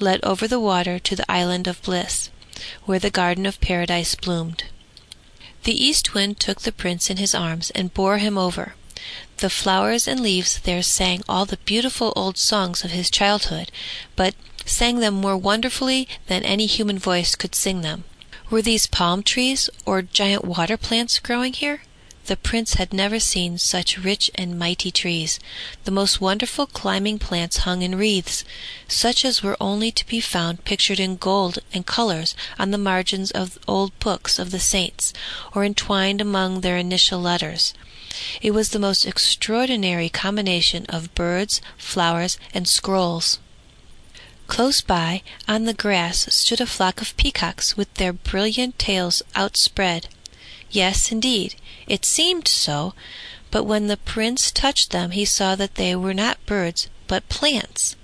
led over the water to the island of bliss, where the garden of paradise bloomed. The East Wind took the Prince in his arms and bore him over. The flowers and leaves there sang all the beautiful old songs of his childhood, but sang them more wonderfully than any human voice could sing them. Were these palm trees or giant water plants growing here? The Prince had never seen such rich and mighty trees. The most wonderful climbing plants hung in wreaths, such as were only to be found pictured in gold and colors on the margins of old books of the saints, or entwined among their initial letters. It was the most extraordinary combination of birds, flowers, and scrolls. Close by, on the grass, stood a flock of peacocks with their brilliant tails outspread. Yes, indeed, it seemed so, but when the Prince touched them he saw that they were not birds but plants.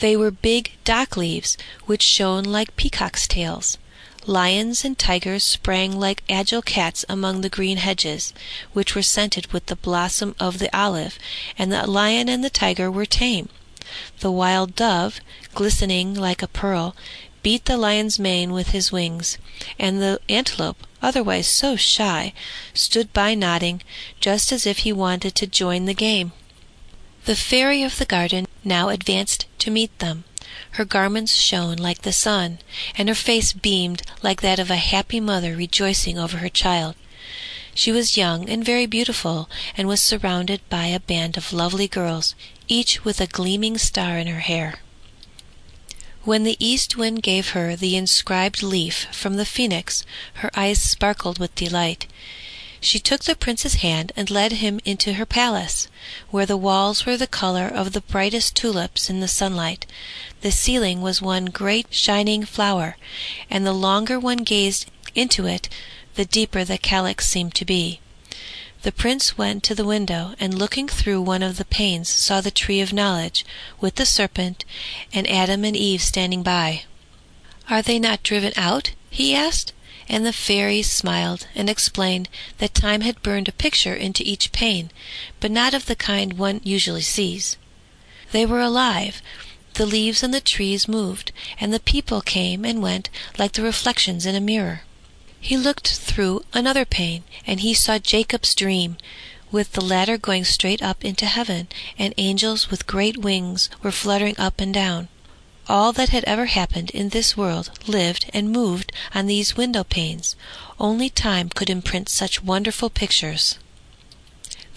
They were big dock leaves which shone like peacocks' tails. Lions and tigers sprang like agile cats among the green hedges, which were scented with the blossom of the olive, and the lion and the tiger were tame. The wild dove, glistening like a pearl, beat the lion's mane with his wings, and the antelope, otherwise so shy, stood by nodding, just as if he wanted to join the game. The fairy of the garden now advanced to meet them. Her garments shone like the sun, and her face beamed like that of a happy mother rejoicing over her child. She was young and very beautiful, and was surrounded by a band of lovely girls, each with a gleaming star in her hair. When the east wind gave her the inscribed leaf from the phoenix, her eyes sparkled with delight. She took the prince's hand and led him into her palace, where the walls were the color of the brightest tulips in the sunlight. The ceiling was one great shining flower, and the longer one gazed into it, the deeper the calyx seemed to be. The prince went to the window, and looking through one of the panes saw the tree of knowledge, with the serpent, and Adam and Eve standing by. "Are they not driven out?" he asked, and the fairy smiled and explained that time had burned a picture into each pane, but not of the kind one usually sees. They were alive. The leaves on the trees moved, and the people came and went like the reflections in a mirror. He looked through another pane, and he saw Jacob's dream, with the ladder going straight up into heaven, and angels with great wings were fluttering up and down. All that had ever happened in this world lived and moved on these window panes. Only time could imprint such wonderful pictures.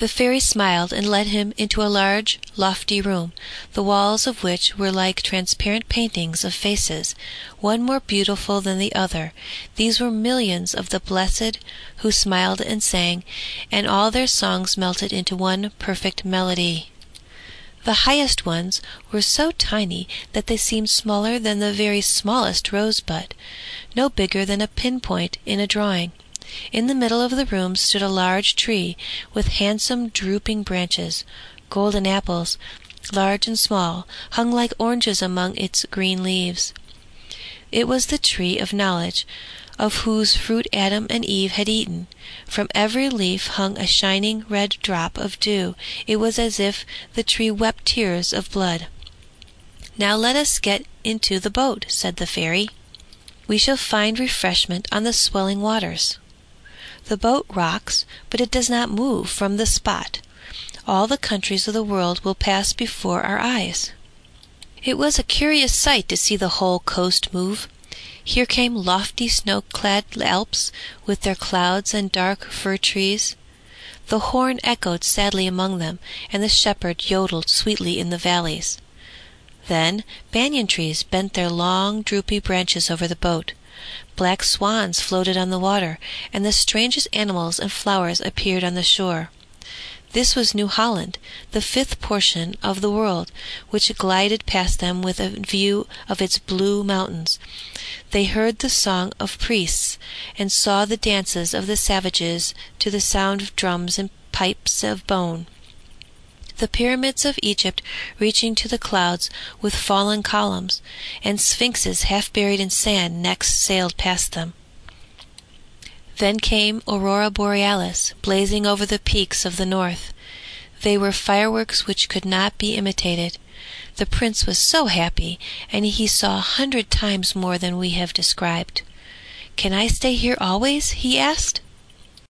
The fairy smiled and led him into a large, lofty room, the walls of which were like transparent paintings of faces, one more beautiful than the other. These were millions of the blessed who smiled and sang, and all their songs melted into one perfect melody. The highest ones were so tiny that they seemed smaller than the very smallest rosebud, no bigger than a pin point in a drawing. In the middle of the room stood a large tree with handsome drooping branches. Golden apples, large and small, hung like oranges among its green leaves. It was the tree of knowledge, of whose fruit Adam and Eve had eaten. From every leaf hung a shining red drop of dew. It was as if the tree wept tears of blood. Now let us get into the boat, said the fairy. We shall find refreshment on the swelling waters. The boat rocks, but it does not move from the spot. All the countries of the world will pass before our eyes. It was a curious sight to see the whole coast move. Here came lofty snow clad Alps with their clouds and dark fir trees. The horn echoed sadly among them, and the shepherd yodelled sweetly in the valleys. Then banyan trees bent their long droopy branches over the boat. Black swans floated on the water, and the strangest animals and flowers appeared on the shore. This was New Holland, the fifth portion of the world, which glided past them with a view of its blue mountains. They heard the song of priests, and saw the dances of the savages to the sound of drums and pipes of bone the pyramids of Egypt reaching to the clouds with fallen columns, and sphinxes half buried in sand next sailed past them. Then came Aurora Borealis, blazing over the peaks of the north. They were fireworks which could not be imitated. The Prince was so happy, and he saw a hundred times more than we have described. "Can I stay here always?" he asked.